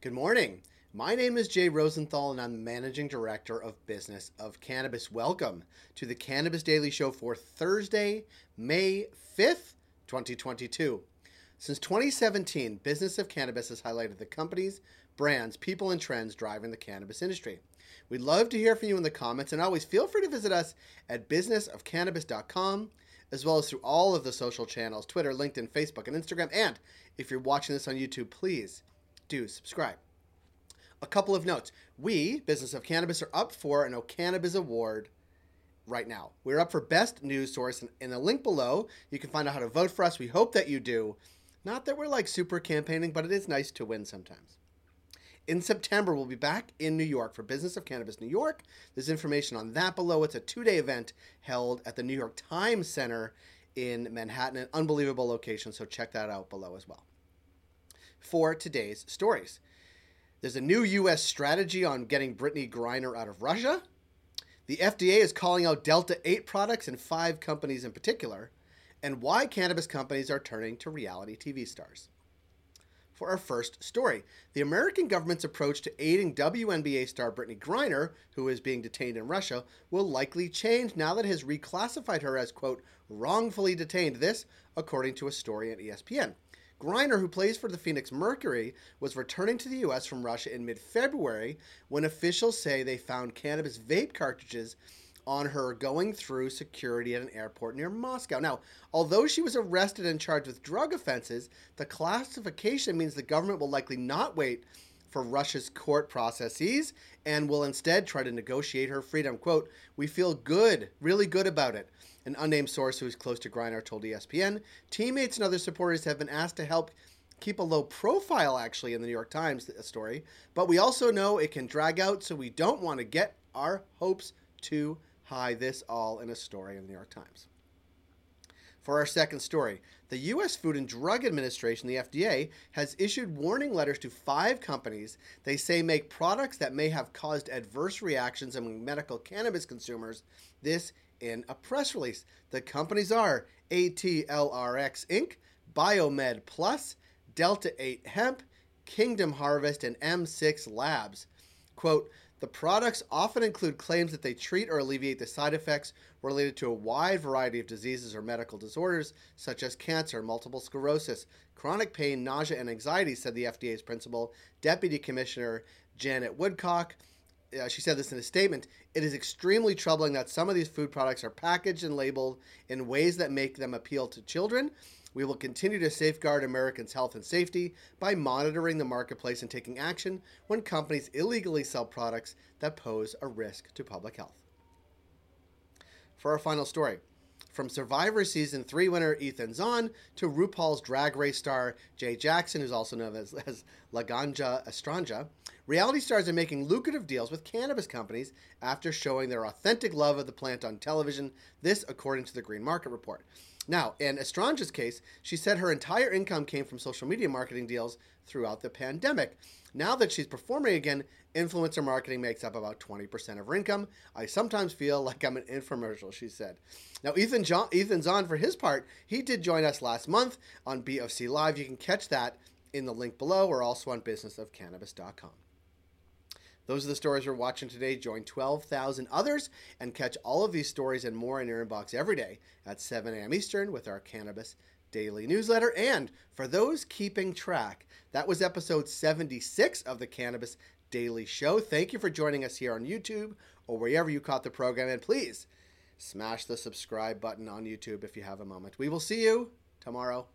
Good morning. My name is Jay Rosenthal, and I'm the Managing Director of Business of Cannabis. Welcome to the Cannabis Daily Show for Thursday, May 5th, 2022. Since 2017, Business of Cannabis has highlighted the companies, brands, people, and trends driving the cannabis industry. We'd love to hear from you in the comments, and always feel free to visit us at businessofcannabis.com, as well as through all of the social channels Twitter, LinkedIn, Facebook, and Instagram. And if you're watching this on YouTube, please do subscribe. A couple of notes. We, Business of Cannabis, are up for an O'Cannabiz Award right now. We're up for Best News Source. and In the link below, you can find out how to vote for us. We hope that you do. Not that we're like super campaigning, but it is nice to win sometimes. In September, we'll be back in New York for Business of Cannabis New York. There's information on that below. It's a two day event held at the New York Times Center in Manhattan, an unbelievable location, so check that out below as well. For today's stories, there's a new U.S. strategy on getting Brittney Griner out of Russia. The FDA is calling out Delta 8 products and five companies in particular, and why cannabis companies are turning to reality TV stars. For our first story, the American government's approach to aiding WNBA star Brittney Griner, who is being detained in Russia, will likely change now that it has reclassified her as, quote, wrongfully detained. This, according to a story at ESPN. Griner, who plays for the Phoenix Mercury, was returning to the U.S. from Russia in mid February when officials say they found cannabis vape cartridges on her going through security at an airport near Moscow. Now, although she was arrested and charged with drug offenses, the classification means the government will likely not wait for Russia's court processes and will instead try to negotiate her freedom. Quote, We feel good, really good about it. An unnamed source who is close to Griner told ESPN. Teammates and other supporters have been asked to help keep a low profile, actually, in the New York Times story. But we also know it can drag out, so we don't want to get our hopes too high. This all in a story in the New York Times. For our second story, the U.S. Food and Drug Administration, the FDA, has issued warning letters to five companies they say make products that may have caused adverse reactions among medical cannabis consumers. This in a press release. The companies are ATLRX Inc., Biomed Plus, Delta 8 Hemp, Kingdom Harvest, and M6 Labs. Quote, the products often include claims that they treat or alleviate the side effects related to a wide variety of diseases or medical disorders, such as cancer, multiple sclerosis, chronic pain, nausea, and anxiety, said the FDA's principal deputy commissioner Janet Woodcock. Uh, she said this in a statement. It is extremely troubling that some of these food products are packaged and labeled in ways that make them appeal to children. We will continue to safeguard Americans' health and safety by monitoring the marketplace and taking action when companies illegally sell products that pose a risk to public health. For our final story, from Survivor Season 3 winner Ethan Zohn to RuPaul's Drag Race star Jay Jackson, who's also known as, as Laganja Estranja, reality stars are making lucrative deals with cannabis companies after showing their authentic love of the plant on television, this according to the Green Market Report. Now, in Estranja's case, she said her entire income came from social media marketing deals throughout the pandemic. Now that she's performing again, influencer marketing makes up about 20% of her income. I sometimes feel like I'm an infomercial, she said. Now, Ethan, Zohn, for his part, he did join us last month on BOC Live. You can catch that in the link below or also on businessofcannabis.com. Those are the stories we're watching today. Join 12,000 others and catch all of these stories and more in your inbox every day at 7 a.m. Eastern with our Cannabis Daily newsletter. And for those keeping track, that was episode 76 of the Cannabis Daily Show. Thank you for joining us here on YouTube or wherever you caught the program. And please smash the subscribe button on YouTube if you have a moment. We will see you tomorrow